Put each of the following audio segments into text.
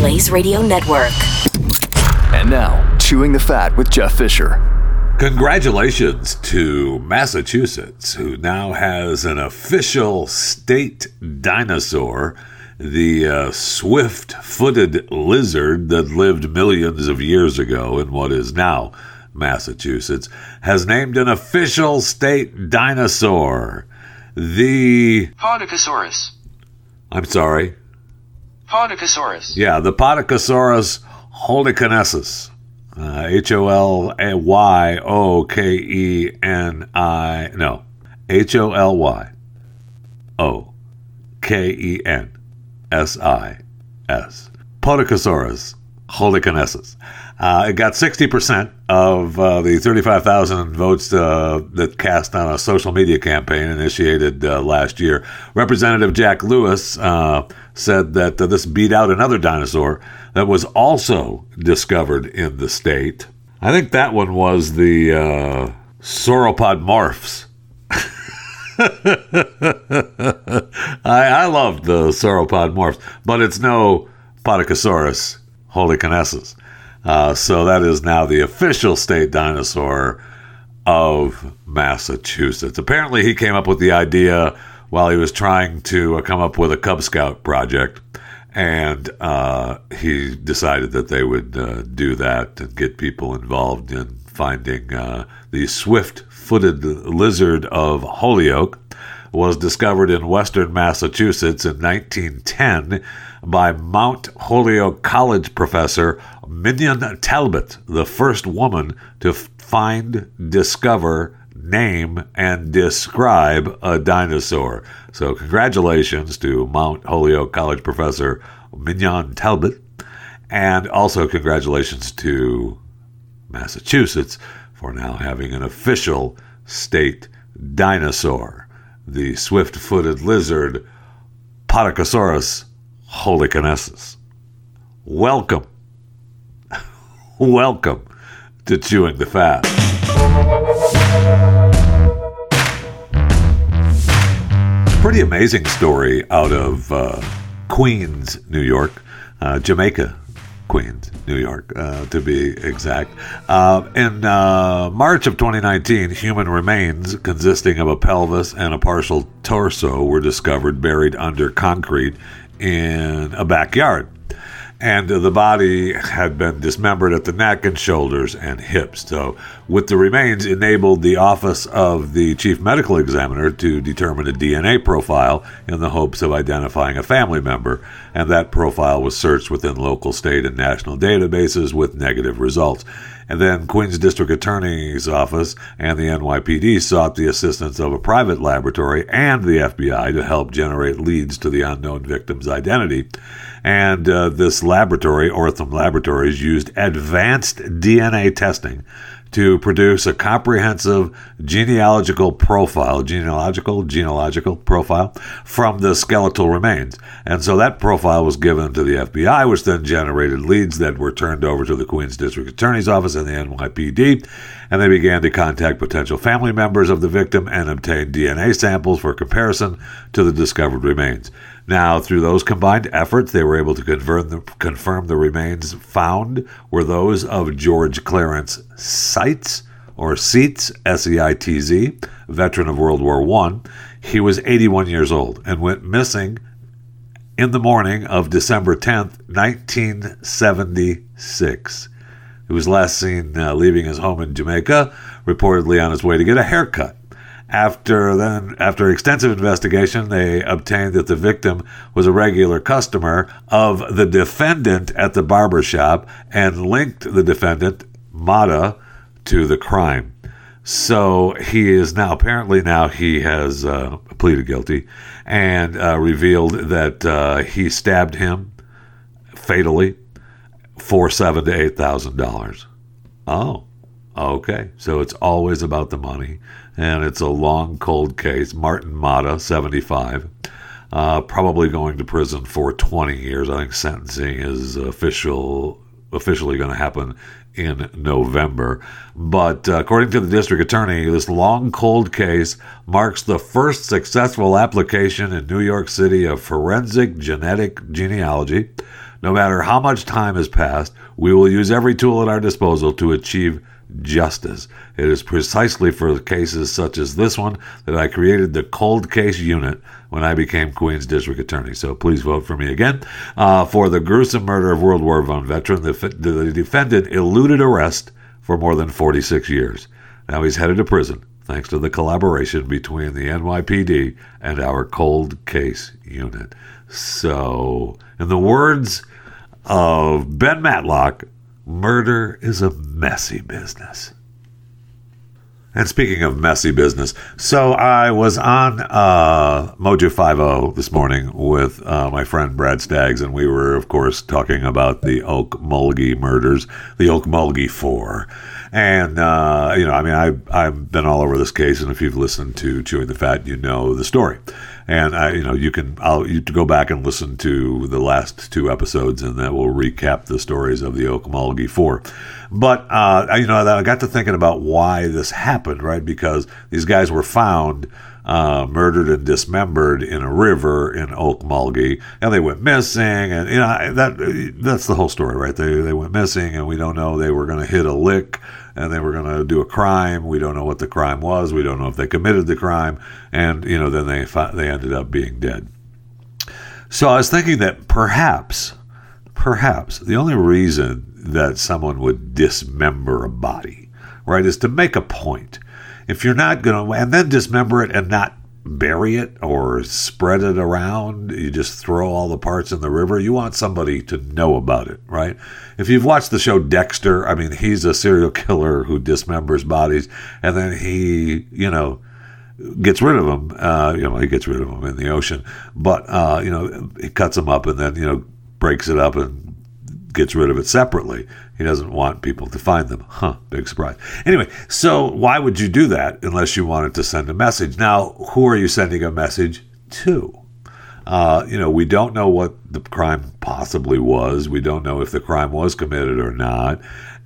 Blaze Radio Network. And now, Chewing the Fat with Jeff Fisher. Congratulations to Massachusetts, who now has an official state dinosaur, the uh, swift footed lizard that lived millions of years ago in what is now Massachusetts, has named an official state dinosaur. The. Podokesaurus. I'm sorry. Podokesaurus. Yeah, the Podokesaurus holyokenensis. Uh, H O L Y O K E N I. No. H O L Y O K E N S I S. Podokesaurus holyokenensis. Uh, it got 60% of uh, the 35,000 votes uh, that cast on a social media campaign initiated uh, last year. Representative Jack Lewis uh, said that uh, this beat out another dinosaur that was also discovered in the state. I think that one was the uh, sauropod morphs. I, I love the sauropod morphs, but it's no Podokesaurus holyokenensis. Uh, so that is now the official state dinosaur of Massachusetts. Apparently, he came up with the idea while he was trying to uh, come up with a Cub Scout project, and uh, he decided that they would uh, do that and get people involved in finding uh, the swift-footed lizard of Holyoke. Was discovered in western Massachusetts in 1910 by Mount Holyoke College professor Mignon Talbot, the first woman to find, discover, name, and describe a dinosaur. So, congratulations to Mount Holyoke College professor Mignon Talbot, and also congratulations to Massachusetts for now having an official state dinosaur, the swift footed lizard Podokesaurus holyokenensis. Welcome Welcome to Chewing the Fat. Pretty amazing story out of uh, Queens, New York, uh, Jamaica, Queens, New York, uh, to be exact. Uh, in uh, March of 2019, human remains consisting of a pelvis and a partial torso were discovered buried under concrete in a backyard and the body had been dismembered at the neck and shoulders and hips. So, with the remains, enabled the office of the chief medical examiner to determine a DNA profile in the hopes of identifying a family member, and that profile was searched within local, state, and national databases with negative results. And then Queens District Attorney's Office and the NYPD sought the assistance of a private laboratory and the FBI to help generate leads to the unknown victim's identity. And uh, this laboratory, Othram Laboratories, used advanced DNA testing to produce a comprehensive genealogical profile, genealogical, genealogical profile from the skeletal remains. And so that profile was given to the FBI, which then generated leads that were turned over to the Queens District Attorney's Office and the NYPD. And they began to contact potential family members of the victim and obtain DNA samples for comparison to the discovered remains. Now, through those combined efforts, they were able to confirm the, confirm the remains found were those of George Clarence Seitz, or Seitz, S E I T Z, veteran of World War I. He was 81 years old and went missing in the morning of December 10th, 1976. He was last seen uh, leaving his home in Jamaica, reportedly on his way to get a haircut. After then, after extensive investigation, they obtained that the victim was a regular customer of the defendant at the barber shop and linked the defendant, Mata, to the crime. So he is now apparently now he has uh, pleaded guilty and uh, revealed that uh, he stabbed him fatally for seven to eight thousand dollars. Oh, okay. So it's always about the money and it's a long, cold case. Martin Mata, 75, uh, probably going to prison for 20 years. I think sentencing is official officially going to happen in November. But uh, according to the district attorney, this long, cold case marks the first successful application in New York City of forensic genetic genealogy No matter how much time has passed, we will use every tool at our disposal to achieve justice. It is precisely for cases such as this one that I created the cold case unit when I became Queens District Attorney. So please vote for me again. Uh, for the gruesome murder of World War I veteran, the, the defendant eluded arrest for more than 46 years. Now he's headed to prison thanks to the collaboration between the NYPD and our cold case unit. So, in the words of Ben Matlock, murder is a messy business. And speaking of messy business, so I was on uh, Mojo 50 this morning with uh, my friend Brad Staggs, and we were, of course, talking about the Okmulgee murders, the Okmulgee Four. And, uh, you know, I mean, I, I've been all over this case, and if you've listened to Chewing the Fat, you know the story. And, I, you know, you can I'll you go back and listen to the last two episodes, and that will recap the stories of the Okmulgee Four. But, uh, you know, I got to thinking about why this happened, right? Because these guys were found uh, murdered and dismembered in a river in Okmulgee, and they went missing, and you know that that's the whole story, right? They they went missing, and we don't know they were going to hit a lick, and they were going to do a crime. We don't know what the crime was. We don't know if they committed the crime, and you know then they they ended up being dead. So I was thinking that perhaps, perhaps the only reason that someone would dismember a body, right, is to make a point if you're not going to, and then dismember it and not bury it or spread it around, you just throw all the parts in the river. You want somebody to know about it, right? If you've watched the show Dexter, I mean, he's a serial killer who dismembers bodies and then he, you know, gets rid of them. Uh, you know, he gets rid of them in the ocean, but uh, you know, he cuts them up and then you know breaks it up and gets rid of it separately. He doesn't want people to find them. Huh, big surprise. Anyway, so why would you do that unless you wanted to send a message? Now, who are you sending a message to? Uh, you know, we don't know what the crime possibly was. We don't know if the crime was committed or not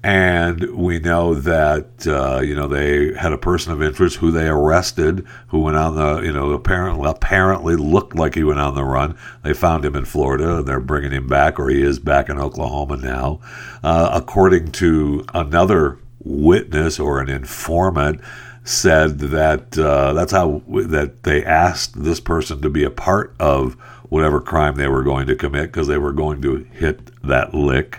and we know that uh, you know they had a person of interest who they arrested, who went on the you know apparently apparently looked like he went on the run. They found him in Florida, and they're bringing him back, or he is back in Oklahoma now, uh, according to another witness or an informant said that uh, that's how that they asked this person to be a part of whatever crime they were going to commit because they were going to hit that lick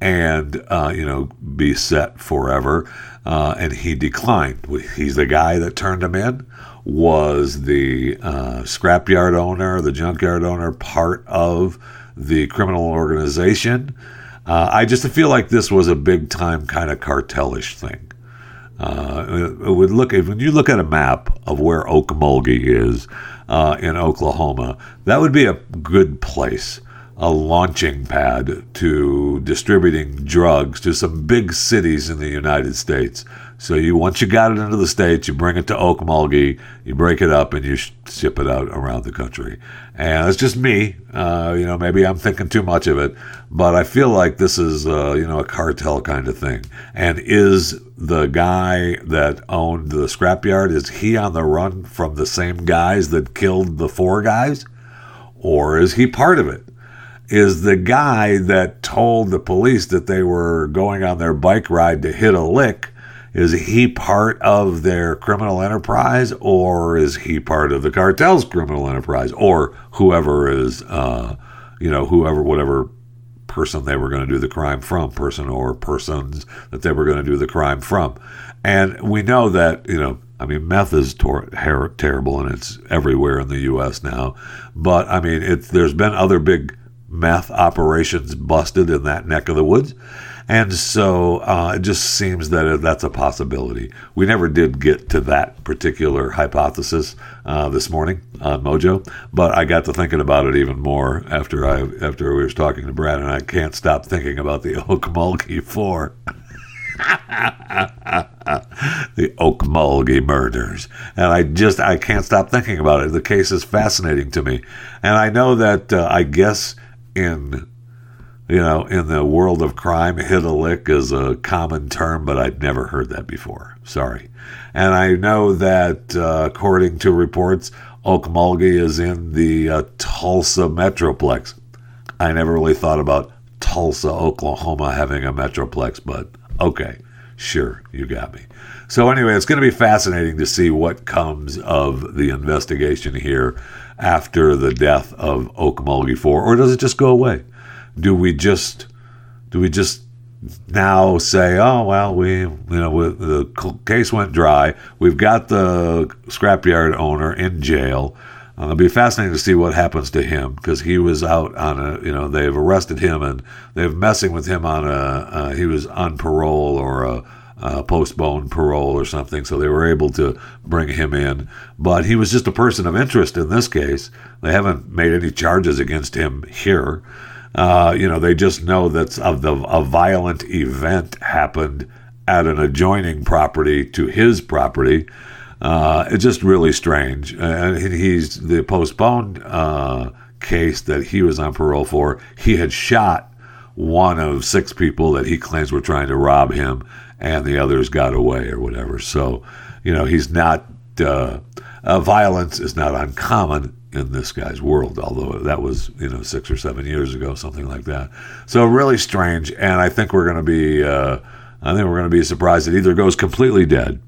and uh, you know be set forever. Uh, and he declined. He's the guy that turned him in. Was the uh, scrapyard owner, the junkyard owner, part of the criminal organization? Uh, I just feel like this was a big time kind of cartelish thing. Uh, it would look when you look at a map of where Okmulgee is uh, in Oklahoma, that would be a good place a launching pad to distributing drugs to some big cities in the United States. So you once you got it into the states, you bring it to Okmulgee, you break it up, and you ship it out around the country. And it's just me. Uh, you know, maybe I'm thinking too much of it, but I feel like this is uh, you know a cartel kind of thing. And is the guy that owned the scrapyard is he on the run from the same guys that killed the four guys, or is he part of it? Is the guy that told the police that they were going on their bike ride to hit a lick. Is he part of their criminal enterprise or is he part of the cartel's criminal enterprise or whoever is, uh, you know, whoever, whatever person they were going to do the crime from, person or persons that they were going to do the crime from. And we know that, you know, I mean, meth is tor- ter- terrible and it's everywhere in the U.S. now. But I mean, it's, there's been other big meth operations busted in that neck of the woods. And so uh, it just seems that that's a possibility. We never did get to that particular hypothesis uh, this morning on Mojo, but I got to thinking about it even more after I after we was talking to Brad, and I can't stop thinking about the Okmulgee Four. the Okmulgee murders. And I just, I can't stop thinking about it. The case is fascinating to me. And I know that, uh, I guess in you know in the world of crime hit a lick is a common term but i'd never heard that before. Sorry. And i know that uh, according to reports okmulgee is in the uh, tulsa metroplex. I never really thought about Tulsa, Oklahoma having a metroplex, but okay, sure, you got me. So anyway, it's going to be fascinating to see what comes of the investigation here after the death of Okmulgee 4 or does it just go away? Do we just do we just now say, oh well, we you know the case went dry. We've got the scrapyard owner in jail. Uh, it'll be fascinating to see what happens to him because he was out on a you know they've arrested him and they've messing with him on a uh, he was on parole or a, a postponed parole or something so they were able to bring him in but he was just a person of interest in this case they haven't made any charges against him here uh, you know, they just know that of the a violent event happened at an adjoining property to his property. Uh, it's just really strange. And he's the postponed uh, case that he was on parole for. He had shot one of six people that he claims were trying to rob him, and the others got away or whatever. So, you know, he's not. Uh, uh, violence is not uncommon in this guy's world, although that was, you know, six or seven years ago, something like that. So really strange. And I think we're going to be, uh, I think we're going to be surprised. It either goes completely dead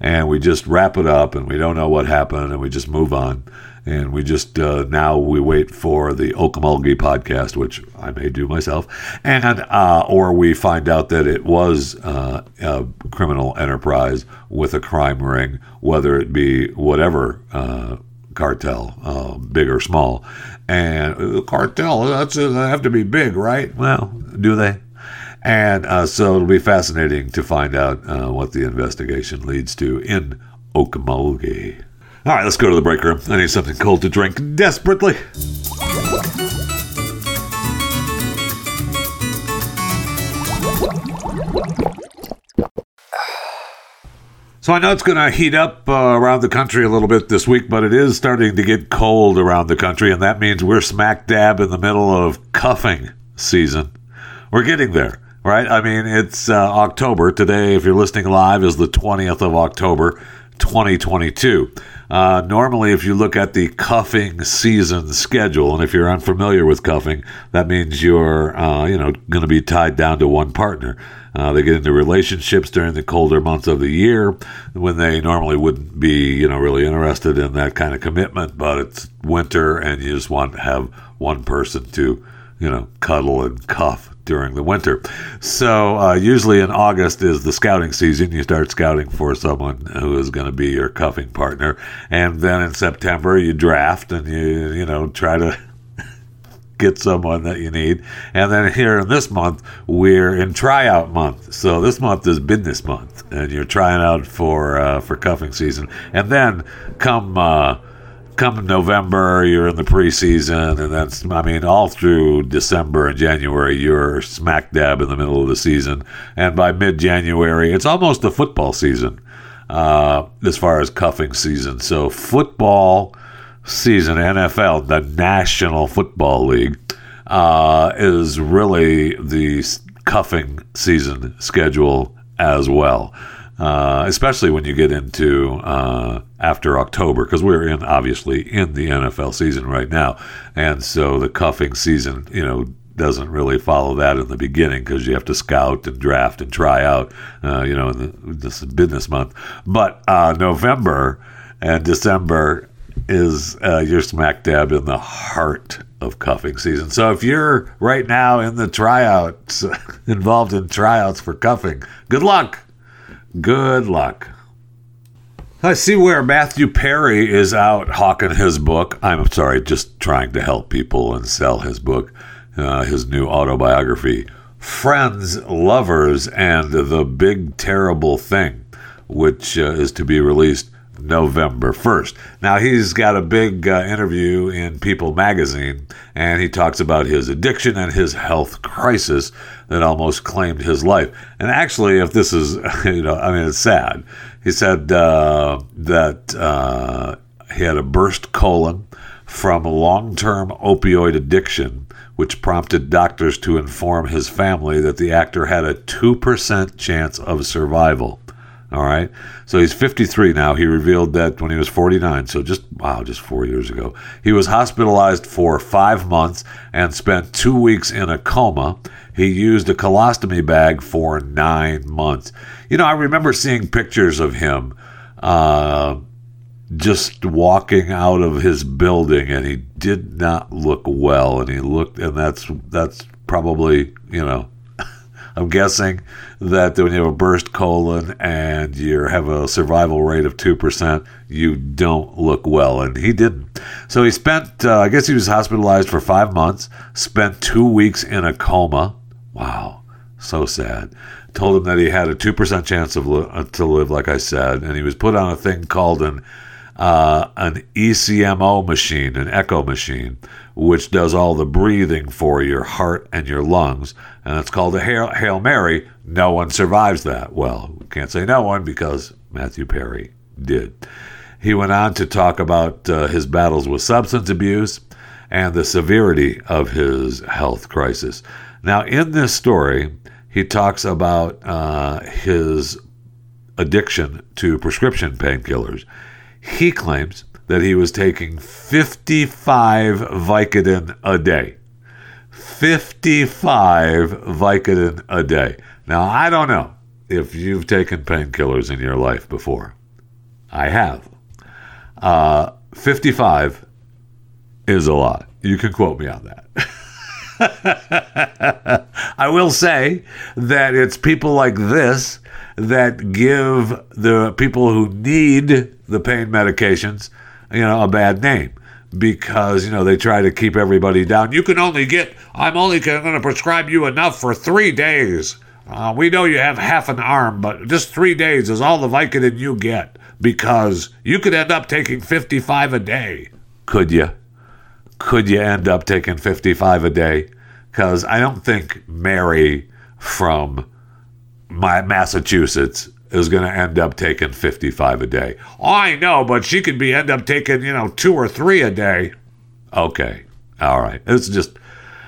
and we just wrap it up and we don't know what happened and we just move on. And we just, uh, now we wait for the Okmulgee podcast, which I may do myself. And, uh, or we find out that it was uh, a criminal enterprise with a crime ring, whether it be whatever uh, cartel, uh, big or small. And the cartel, that's they have to be big, right? Well, do they? And uh, so it'll be fascinating to find out uh, what the investigation leads to in Okmulgee. All right, let's go to the break room. I need something cold to drink desperately. So I know it's going to heat up uh, around the country a little bit this week, but it is starting to get cold around the country, and that means we're smack dab in the middle of cuffing season. We're getting there, right? I mean, it's uh, October. Today, if you're listening live, is the 20th of October, 2022. Uh, normally, if you look at the cuffing season schedule, and if you're unfamiliar with cuffing, that means you're, uh, you know, going to be tied down to one partner. Uh, they get into relationships during the colder months of the year when they normally wouldn't be, you know, really interested in that kind of commitment. But it's winter, and you just want to have one person to, you know, cuddle and cuff during the winter. So uh, usually in August is the scouting season. You start scouting for someone who is going to be your cuffing partner, and then in September you draft and you you know try to get someone that you need. And then here in this month, we're in tryout month. So this month is business month, and you're trying out for uh, for cuffing season. And then come uh, come November, you're in the preseason, and that's I mean all through December and January, you're smack dab in the middle of the season. And by mid January, it's almost the football season uh, as far as cuffing season. So football season, NFL, the National Football League, uh, is really the cuffing season schedule as well. Uh, especially when you get into uh, after October, because we're in obviously in the NFL season right now, and so the cuffing season, you know, doesn't really follow that in the beginning because you have to scout and draft and try out, uh, you know, in the, this business month. But uh, November and December is uh, you're smack dab in the heart of cuffing season. So if you're right now in the tryouts, involved in tryouts for cuffing, good luck. Good luck. I see where Matthew Perry is out hawking his book. I'm sorry, just trying to help people and sell his book, uh, his new autobiography, Friends, Lovers, and the Big Terrible Thing, which uh, is to be released November 1st. Now, he's got a big uh, interview in People magazine, and he talks about his addiction and his health crisis that almost claimed his life. And actually, if this is, you know, I mean, it's sad. He said uh, that uh, he had a burst colon from long term opioid addiction, which prompted doctors to inform his family that the actor had a 2% chance of survival. All right. So he's 53 now. He revealed that when he was 49, so just, wow, just four years ago, he was hospitalized for five months and spent two weeks in a coma. He used a colostomy bag for nine months. You know, I remember seeing pictures of him uh, just walking out of his building, and he did not look well. And he looked, and that's that's probably you know I'm guessing that when you have a burst colon and you have a survival rate of 2%, you don't look well. And he didn't. So he spent, uh, I guess he was hospitalized for five months, spent two weeks in a coma. Wow, so sad. Told him that he had a 2% chance of li- uh, to live, like I said, and he was put on a thing called an uh, an ECMO machine, an echo machine, which does all the breathing for your heart and your lungs. And it's called a Hail, Hail Mary. No one survives that. Well, can't say no one because Matthew Perry did. He went on to talk about uh, his battles with substance abuse and the severity of his health crisis. Now, in this story, he talks about uh, his addiction to prescription painkillers. He claims that he was taking 55 Vicodin a day. 55 Vicodin a day. Now, I don't know if you've taken painkillers in your life before. I have. Uh, 55 is a lot. You can quote me on that. I will say that it's people like this that give the people who need the pain medications, you know, a bad name because you know they try to keep everybody down. You can only get. I'm only going to prescribe you enough for three days. Uh, we know you have half an arm, but just three days is all the Vicodin you get because you could end up taking 55 a day. Could you? Could you end up taking 55 a day? Because I don't think Mary from my Massachusetts is going to end up taking 55 a day. I know, but she could be end up taking, you know, two or three a day. Okay. All right. It's just,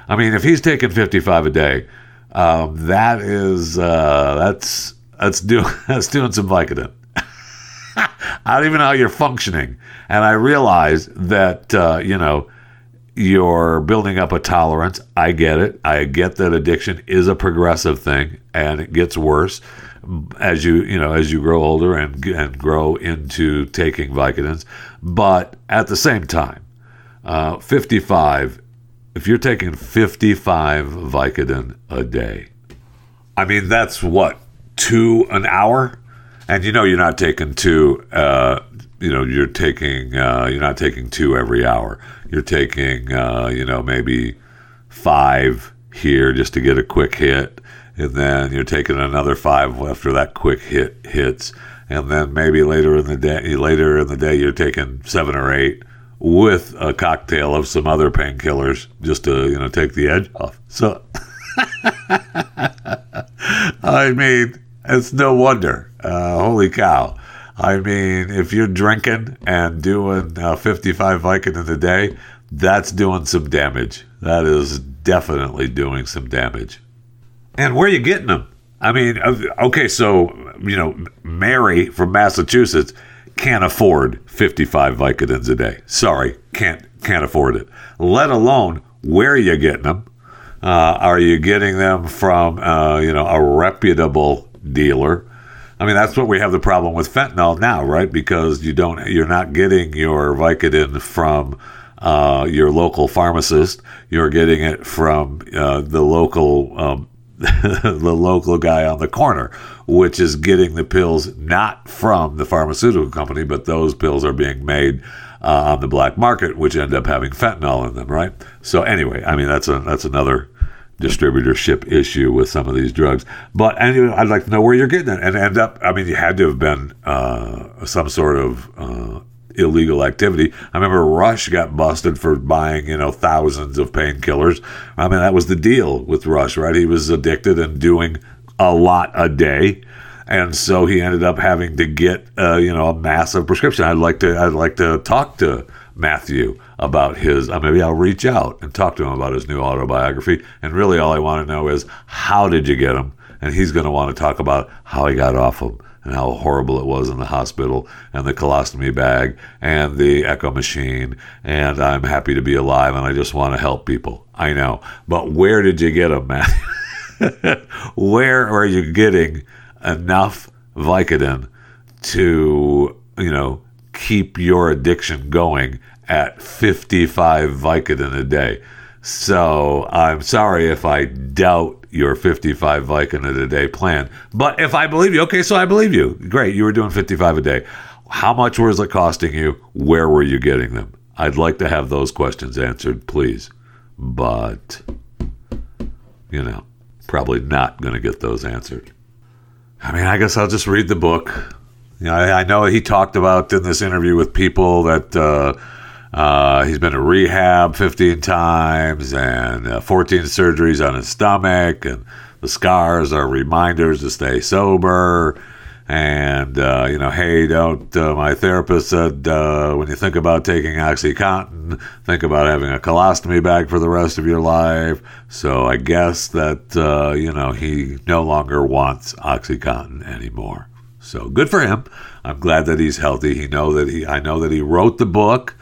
I mean, if he's taking 55 a day, um, that is, uh, that's, that's doing, that's doing some Vicodin. I don't even know how you're functioning. And I realize that, uh, you know, you're building up a tolerance. I get it. I get that addiction is a progressive thing and it gets worse as you you know as you grow older and and grow into taking Vicodins. But at the same time, uh, 55. If you're taking 55 Vicodin a day, I mean that's what two an hour, and you know you're not taking two. Uh, you know you're taking uh, you're not taking two every hour. You're taking uh, you know maybe five here just to get a quick hit and then you're taking another five after that quick hit hits, and then maybe later in the day, later in the day, you're taking seven or eight with a cocktail of some other painkillers just to you know take the edge off. So, I mean, it's no wonder. Uh, holy cow! I mean, if you're drinking and doing uh, 55 Vicodin a day, that's doing some damage. That is definitely doing some damage. And where are you getting them? I mean, okay, so, you know, Mary from Massachusetts can't afford 55 Vicodins a day. Sorry, can't can't afford it. Let alone where are you getting them? Uh, are you getting them from, uh, you know, a reputable dealer? I mean, that's what we have the problem with fentanyl now, right? Because you don't, you're not getting your Vicodin from uh, your local pharmacist. You're getting it from uh, the local um, the local guy on the corner, which is getting the pills not from the pharmaceutical company, but those pills are being made uh, on the black market, which end up having fentanyl in them, right? So anyway, I mean that's a that's another distributorship issue with some of these drugs. But anyway, I'd like to know where you're getting it, and end up. I mean, you had to have been uh, some sort of uh, illegal activity. I remember Rush got busted for buying, you know, thousands of painkillers. I mean, that was the deal with Rush, right? He was addicted and doing a lot a day. And so he ended up having to get, uh, you know, a massive prescription. I'd like to, I'd like to talk to Matthew about his. Uh, maybe I'll reach out and talk to him about his new autobiography. And really, all I want to know is how did you get him? And he's going to want to talk about how he got off him and how horrible it was in the hospital and the colostomy bag and the echo machine and I'm happy to be alive and I just want to help people. I know. But where did you get him, Matthew? where are you getting enough Vicodin to, you know, keep your addiction going at 55 Vicodin a day? So I'm sorry if I doubt your 55 Vicodin a day plan. But if I believe you, okay, so I believe you. Great, you were doing 55 a day. How much was it costing you? Where were you getting them? I'd like to have those questions answered, please. But, you know, probably not going to get those answered. I mean, I guess I'll just read the book. You know, I, I know he talked about in this interview with people that uh, uh, he's been to rehab 15 times and uh, 14 surgeries on his stomach, and the scars are reminders to stay sober. And, uh, you know, hey, don't, uh, my therapist said, uh, when you think about taking Oxycontin, think about having a colostomy bag for the rest of your life. So I guess that, you know, he no longer wants Oxycontin anymore. So good for him. I'm glad that he's healthy. He know that he, I know that he wrote the book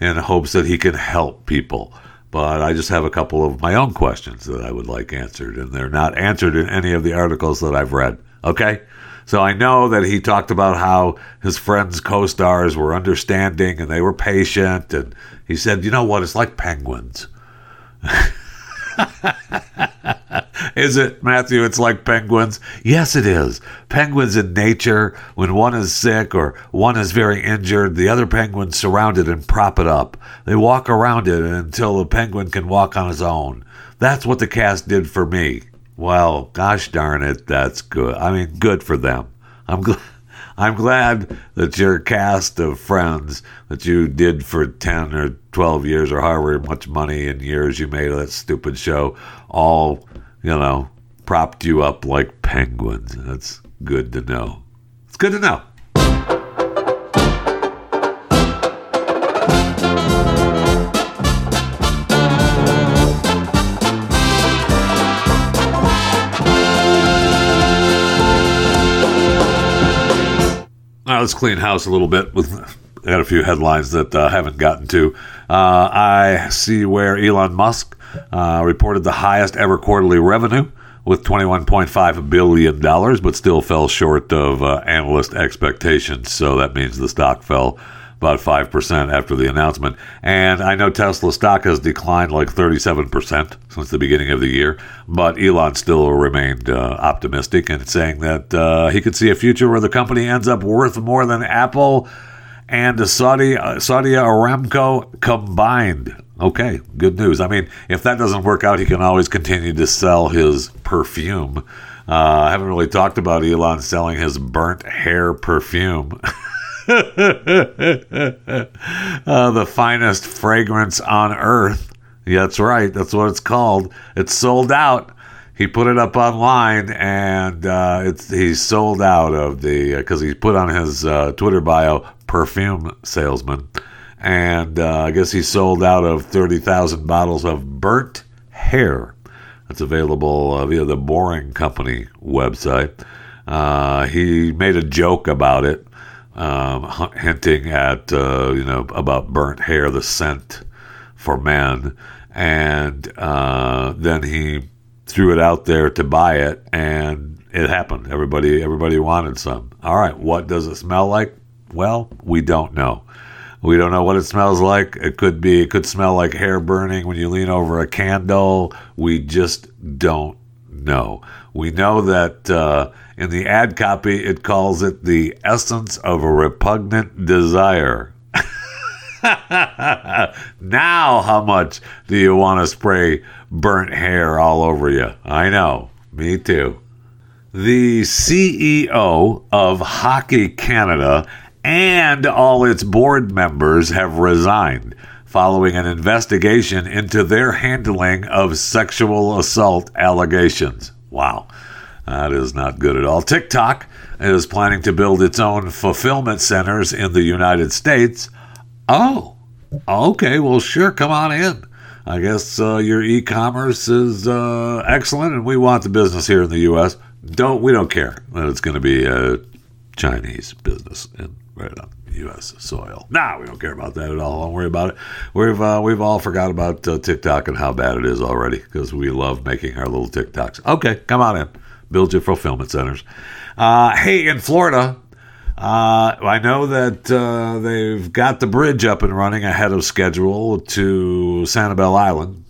in hopes that he can help people. But I just have a couple of my own questions that I would like answered, and they're not answered in any of the articles that I've read. Okay? So I know that he talked about how his friends' co stars were understanding and they were patient. And he said, you know what? It's like penguins. is it, Matthew? It's like penguins? Yes, it is. Penguins in nature, when one is sick or one is very injured, the other penguins surround it and prop it up. They walk around it until the penguin can walk on his own. That's what the cast did for me. Well, gosh darn it, that's good. I mean, good for them. I'm glad. I'm glad that your cast of friends that you did for 10 or 12 years or however much money and years you made of that stupid show all, you know, propped you up like penguins. That's good to know. It's good to know. Let's clean house a little bit. With got a few headlines that I uh, haven't gotten to. Uh, I see where Elon Musk uh, reported the highest ever quarterly revenue with $21.5 billion, but still fell short of uh, analyst expectations. So that means the stock fell about 5% after the announcement. And I know Tesla stock has declined like 37% since the beginning of the year, but Elon still remained uh, optimistic and saying that uh, he could see a future where the company ends up worth more than Apple and Saudi, uh, Saudi Aramco combined. Okay, good news. I mean, if that doesn't work out, he can always continue to sell his perfume. Uh, I haven't really talked about Elon selling his burnt hair perfume. uh, the finest fragrance on earth. Yeah, that's right. That's what it's called. It's sold out. He put it up online, and uh, it's he's sold out of the because he put on his uh, Twitter bio perfume salesman, and uh, I guess he sold out of thirty thousand bottles of burnt hair. That's available uh, via the Boring Company website. Uh, he made a joke about it um, hinting at uh, you know about burnt hair, the scent for men, and uh, then he threw it out there to buy it, and it happened. Everybody everybody wanted some. All right, what does it smell like? Well, we don't know. We don't know what it smells like. It could be it could smell like hair burning when you lean over a candle. We just don't know. We know that uh, in the ad copy, it calls it the essence of a repugnant desire. now, how much do you want to spray burnt hair all over you? I know, me too. The CEO of Hockey Canada and all its board members have resigned following an investigation into their handling of sexual assault allegations. Wow. That is not good at all. TikTok is planning to build its own fulfillment centers in the United States. Oh, okay. Well, sure. Come on in. I guess uh, your e-commerce is uh, excellent, and we want the business here in the U.S. Don't we don't care that it's going to be a Chinese business and right on U.S. soil. Nah, we don't care about that at all. Don't worry about it. We've uh, we've all forgot about uh, TikTok and how bad it is already because we love making our little TikToks. Okay, come on in, build your fulfillment centers. Uh, hey, in Florida, uh, I know that uh, they've got the bridge up and running ahead of schedule to Sanibel Island.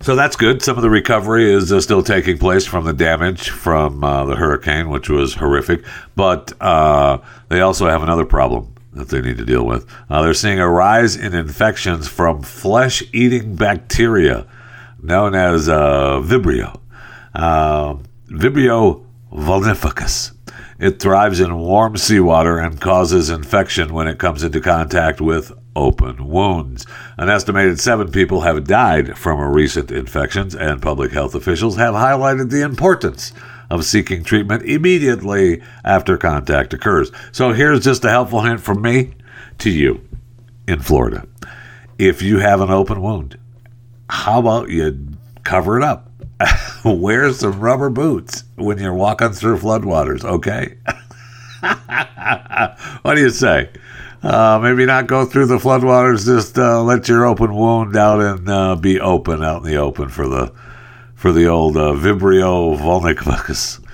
So that's good. Some of the recovery is uh, still taking place from the damage from uh, the hurricane, which was horrific. But uh, they also have another problem that they need to deal with. Uh, they're seeing a rise in infections from flesh eating bacteria known as Vibrio. Uh, Vibrio vulnificus. It thrives in warm seawater and causes infection when it comes into contact with open wounds. An estimated seven people have died from a recent infections, and public health officials have highlighted the importance of seeking treatment immediately after contact occurs. So here's just a helpful hint from me to you in Florida. If you have an open wound, how about you cover it up? Wear some rubber boots when you're walking through floodwaters, okay? what do you say? Uh, maybe not go through the floodwaters. Just uh, let your open wound out and uh, be open out in the open for the for the old uh, Vibrio vulnificus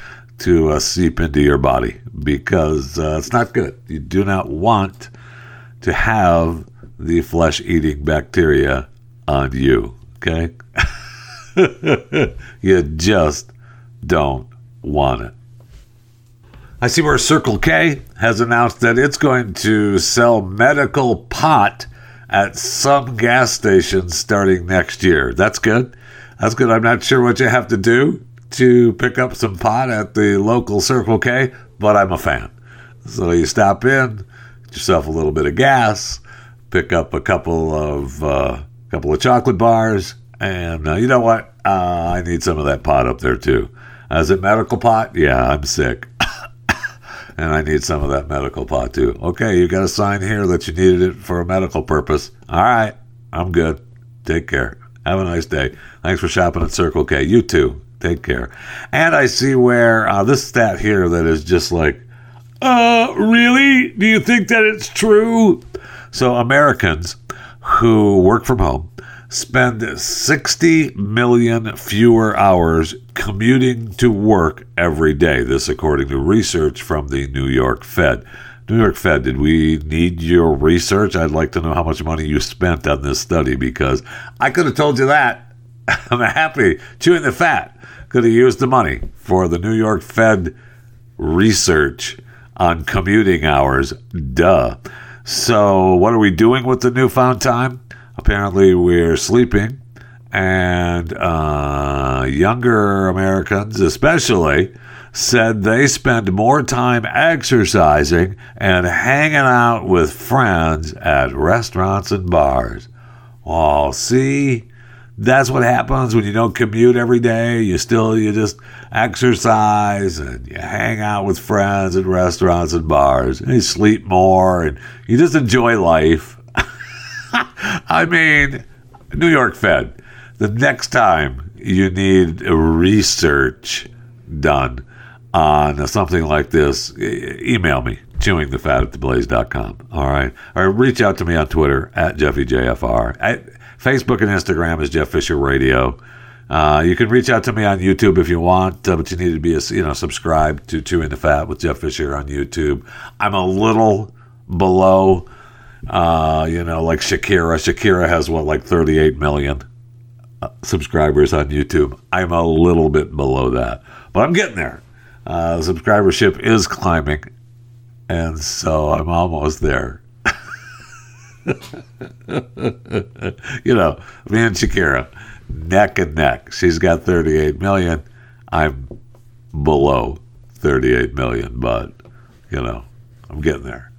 to uh, seep into your body because uh, it's not good. You do not want to have the flesh eating bacteria on you. Okay, you just don't want it. I see where Circle K has announced that it's going to sell medical pot at some gas stations starting next year. That's good. That's good. I'm not sure what you have to do to pick up some pot at the local Circle K, but I'm a fan. So you stop in, get yourself a little bit of gas, pick up a couple of uh, couple of chocolate bars, and uh, you know what? Uh, I need some of that pot up there too. Is it medical pot? Yeah, I'm sick and I need some of that medical pot too. Okay, you got a sign here that you needed it for a medical purpose. All right, I'm good. Take care. Have a nice day. Thanks for shopping at Circle K. You too. Take care. And I see where uh, this stat here that is just like, uh, really? Do you think that it's true? So Americans who work from home spend 60 million fewer hours commuting to work every day. This, according to research from the New York Fed. New York Fed, did we need your research? I'd like to know how much money you spent on this study because I could have told you that. I'm happy chewing the fat. Could have used the money for the New York Fed research on commuting hours. Duh. So, what are we doing with the newfound time? Apparently we're sleeping, and uh, younger Americans, especially, said they spend more time exercising and hanging out with friends at restaurants and bars. Well, see, that's what happens when you don't commute every day. You still you just exercise and you hang out with friends at restaurants and bars. And you sleep more and you just enjoy life. I mean, New York Fed, the next time you need research done on something like this, email me, chewingthefat at theblaze.com. All right. Or reach out to me on Twitter at JeffyJFR. At Facebook and Instagram is Jeff Fisher Radio. Uh, you can reach out to me on YouTube if you want, uh, but you need to be a, you know subscribed to Chewing the Fat with Jeff Fisher on YouTube. I'm a little below uh, you know, like Shakira. Shakira has what, like 38 million uh, subscribers on YouTube. I'm a little bit below that, but I'm getting there. Uh, subscribership is climbing, and so I'm almost there. you know, me and Shakira, neck and neck. She's got 38 million. I'm below 38 million, but, you know, I'm getting there.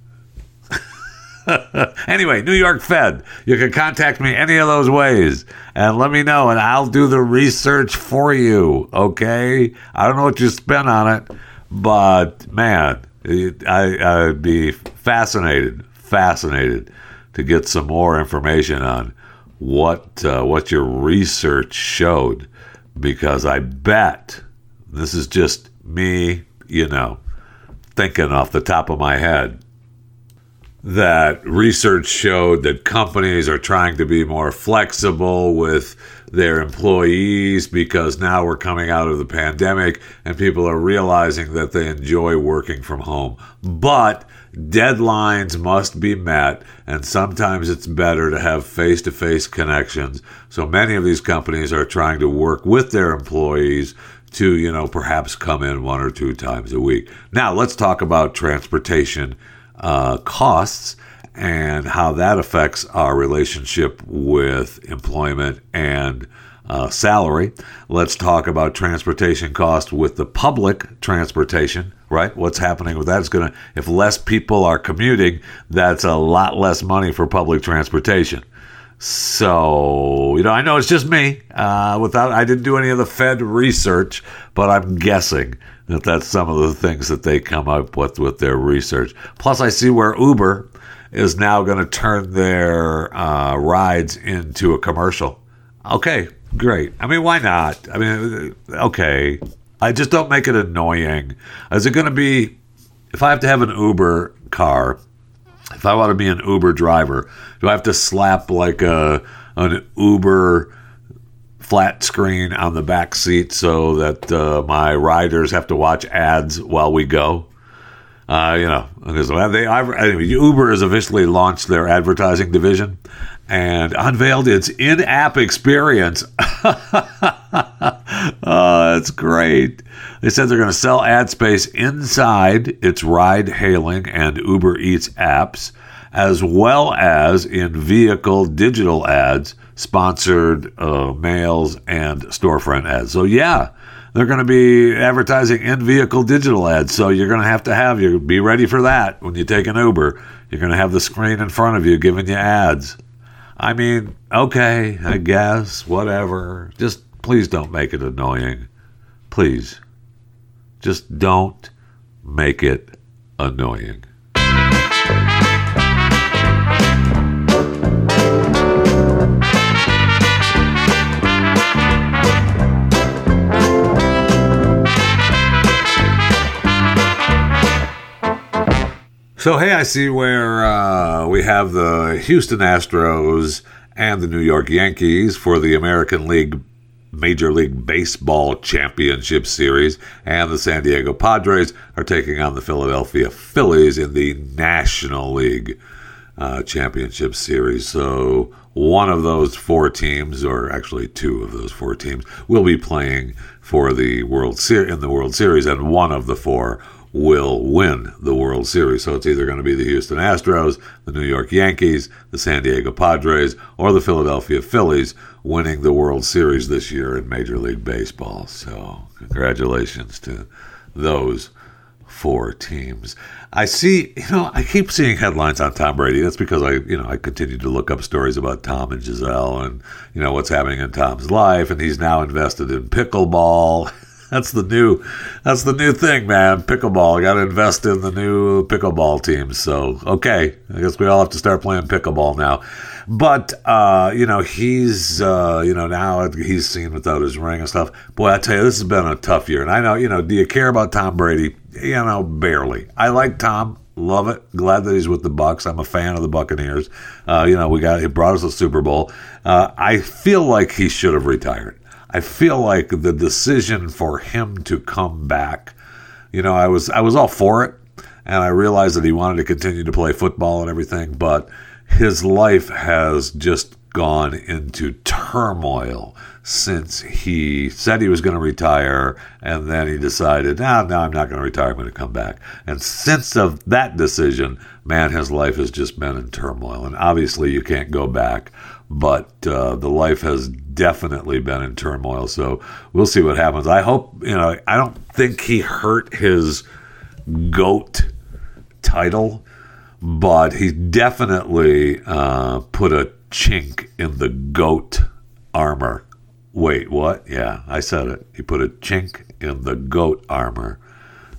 anyway, New York Fed. You can contact me any of those ways and let me know, and I'll do the research for you. Okay? I don't know what you spent on it, but man, I, I'd be fascinated, fascinated to get some more information on what uh, what your research showed, because I bet this is just me, you know, thinking off the top of my head that research showed that companies are trying to be more flexible with their employees because now we're coming out of the pandemic and people are realizing that they enjoy working from home. But deadlines must be met, and sometimes it's better to have face to face connections. So many of these companies are trying to work with their employees to, you know, perhaps come in one or two times a week. Now, let's talk about transportation uh, costs and how that affects our relationship with employment and uh, salary. Let's talk about transportation costs with the public transportation, right? What's happening with that is going to, if less people are commuting, that's a lot less money for public transportation. So, you know, I know it's just me. Uh, without, I didn't do any of the Fed research, but I'm guessing that that's some of the things that they come up with with their research. Plus, I see where Uber is now going to turn their uh, rides into a commercial. Okay, great. I mean, why not? I mean, okay. I just don't make it annoying. Is it going to be if I have to have an Uber car? If I want to be an Uber driver, do I have to slap like a an Uber flat screen on the back seat so that uh, my riders have to watch ads while we go? Uh, you know, because they anyway, Uber has officially launched their advertising division and unveiled its in-app experience. oh, that's great. They said they're going to sell ad space inside its ride-hailing and Uber Eats apps, as well as in vehicle digital ads, sponsored uh, mails, and storefront ads. So yeah they're going to be advertising in vehicle digital ads. So you're going to have to have you be ready for that when you take an Uber. You're going to have the screen in front of you giving you ads. I mean, okay, I guess, whatever. Just please don't make it annoying. Please. Just don't make it annoying. So, hey, I see where uh, we have the Houston Astros and the New York Yankees for the American League Major League Baseball Championship Series, and the San Diego Padres are taking on the Philadelphia Phillies in the National League uh, Championship Series. So, one of those four teams, or actually two of those four teams, will be playing for the World Series in the World Series, and one of the four will win the World Series. So it's either going to be the Houston Astros, the New York Yankees, the San Diego Padres, or the Philadelphia Phillies winning the World Series this year in Major League Baseball. So congratulations to those four teams. I see, you know, I keep seeing headlines on Tom Brady. That's because I, you know, I continue to look up stories about Tom and Gisele and, you know, what's happening in Tom's life. And he's now invested in pickleball. That's the new, that's the new thing, man. Pickleball. Got to invest in the new pickleball teams. So okay, I guess we all have to start playing pickleball now. But uh, you know, he's uh, you know now he's seen without his ring and stuff. Boy, I tell you, this has been a tough year. And I know, you know, do you care about Tom Brady? You know, barely. I like Tom. Love it. Glad that he's with the Bucs. I'm a fan of the Buccaneers. Uh, you know, we got he brought us a Super Bowl. Uh, I feel like he should have retired. I feel like the decision for him to come back, you know, I was I was all for it, and I realized that he wanted to continue to play football and everything, but his life has just gone into turmoil since he said he was going to retire and then he decided, no, nah, no, I'm not going to retire. I'm going to come back. And since of that decision, man, his life has just been in turmoil. And obviously, you can't go back, but uh, the life has definitely been in turmoil. So we'll see what happens. I hope, you know, I don't think he hurt his GOAT title, but he definitely uh, put a chink in the GOAT armor. Wait, what? Yeah, I said it. He put a chink in the GOAT armor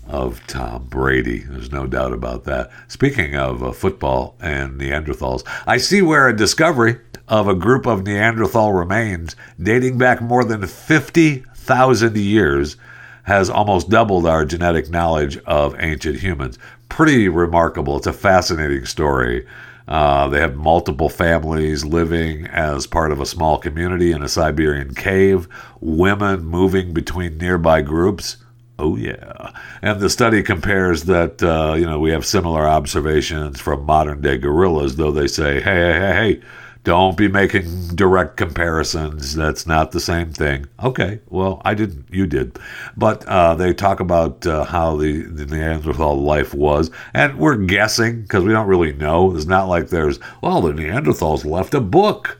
of Tom Brady. There's no doubt about that. Speaking of uh, football and Neanderthals, I see where a discovery of a group of Neanderthal remains dating back more than 50,000 years has almost doubled our genetic knowledge of ancient humans. Pretty remarkable. It's a fascinating story. Uh, they have multiple families living as part of a small community in a Siberian cave, women moving between nearby groups. Oh, yeah. And the study compares that, uh, you know, we have similar observations from modern day gorillas, though they say, hey, hey, hey, hey, don't be making direct comparisons. That's not the same thing. Okay, well, I didn't. You did. But uh, they talk about uh, how the, the Neanderthal life was. And we're guessing because we don't really know. It's not like there's, well, the Neanderthals left a book.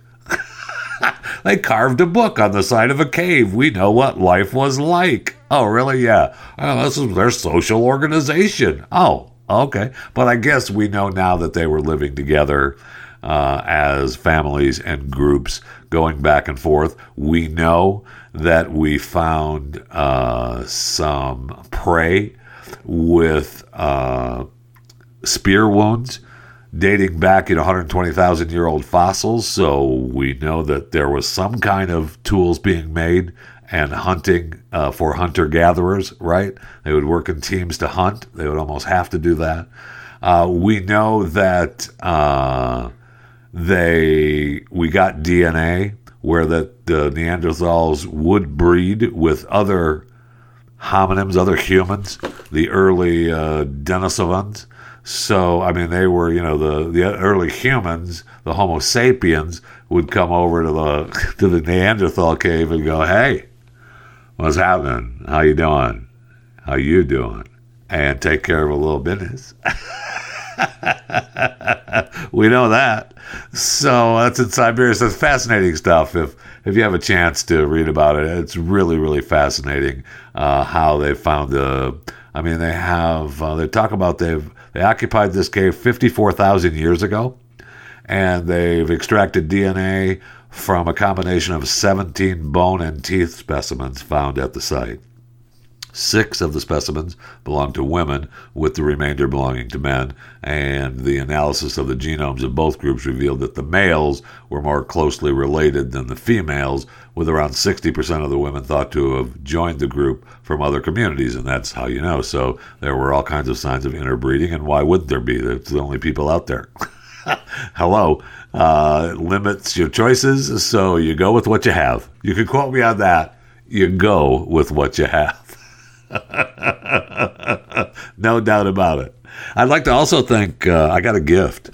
they carved a book on the side of a cave. We know what life was like. Oh, really? Yeah. Oh, this is their social organization. Oh, okay. But I guess we know now that they were living together uh, as families and groups going back and forth. We know that we found uh, some prey with uh, spear wounds dating back in 120,000 year old fossils. So we know that there was some kind of tools being made and hunting uh, for hunter gatherers, right? They would work in teams to hunt. They would almost have to do that. Uh, we know that uh, they we got DNA where that the Neanderthals would breed with other hominins, other humans, the early uh, Denisovans. So I mean, they were you know the the early humans, the Homo sapiens, would come over to the to the Neanderthal cave and go, "Hey, what's happening? How you doing? How you doing?" And take care of a little business. we know that. So that's in Siberia. So it's fascinating stuff. If if you have a chance to read about it, it's really really fascinating uh, how they found the. I mean, they have uh, they talk about they've they occupied this cave fifty four thousand years ago, and they've extracted DNA from a combination of seventeen bone and teeth specimens found at the site. Six of the specimens belong to women, with the remainder belonging to men, and the analysis of the genomes of both groups revealed that the males were more closely related than the females, with around 60% of the women thought to have joined the group from other communities, and that's how you know. So there were all kinds of signs of interbreeding, and why would there be? They're the only people out there. Hello. Uh, limits your choices, so you go with what you have. You can quote me on that. You go with what you have. no doubt about it. I'd like to also thank, uh, I got a gift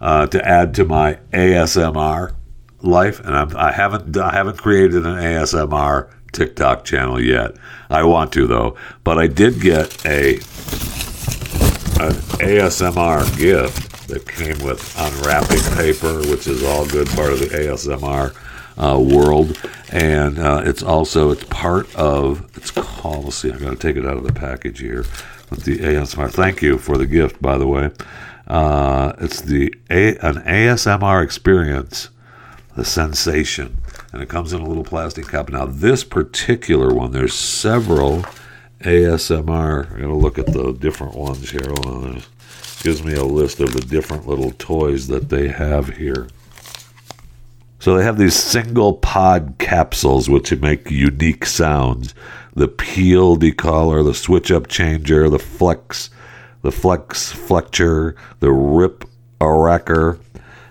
uh, to add to my ASMR life, and I'm, I haven't I haven't created an ASMR TikTok channel yet. I want to though, but I did get a an ASMR gift that came with unwrapping paper, which is all good part of the ASMR uh, world, and uh, it's also it's part of it's called. Let's see, I got to take it out of the package here. With the ASMR, thank you for the gift, by the way. Uh, it's the a, an ASMR experience, the sensation, and it comes in a little plastic cup. Now, this particular one, there's several ASMR. I'm gonna look at the different ones here. Hold on, gives me a list of the different little toys that they have here. So they have these single pod capsules which make unique sounds. The peel decaller, the switch up changer, the flex, the flex fletcher, the rip aracker,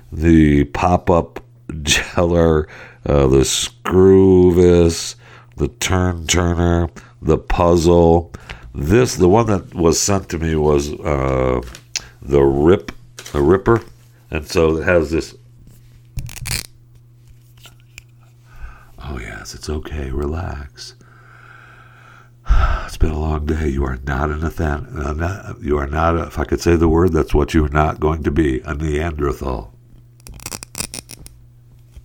the pop up jeller, uh, the screwvis, the turn turner, the puzzle. This, the one that was sent to me was uh, the rip, the ripper, and so it has this Oh, yes, it's okay. Relax. It's been a long day. You are not an Athan- uh, you are not, a, if I could say the word, that's what you're not going to be a Neanderthal.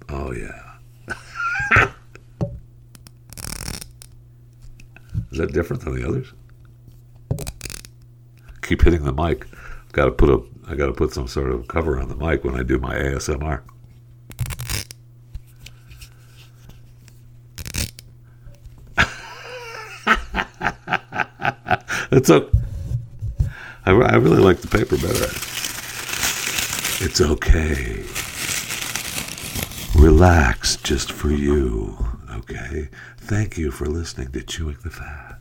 Oh, yeah. Is that different than the others? Keep hitting the mic. Got to put a. I got to put some sort of cover on the mic when I do my ASMR. It's okay. I, I really like the paper better. It's okay. Relax just for you. Okay? Thank you for listening to Chewing the Fat.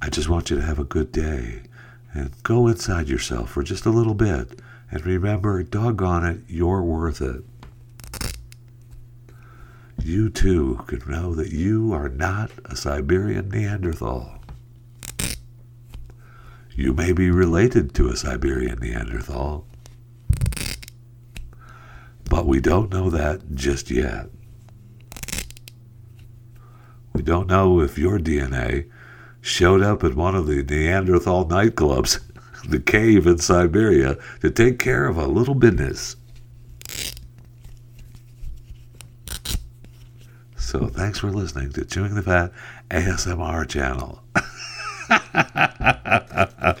I just want you to have a good day and go inside yourself for just a little bit. And remember, doggone it, you're worth it. You too can know that you are not a Siberian Neanderthal. You may be related to a Siberian Neanderthal, but we don't know that just yet. We don't know if your DNA showed up at one of the Neanderthal nightclubs, the cave in Siberia, to take care of a little business. So thanks for listening to Chewing the Fat ASMR channel.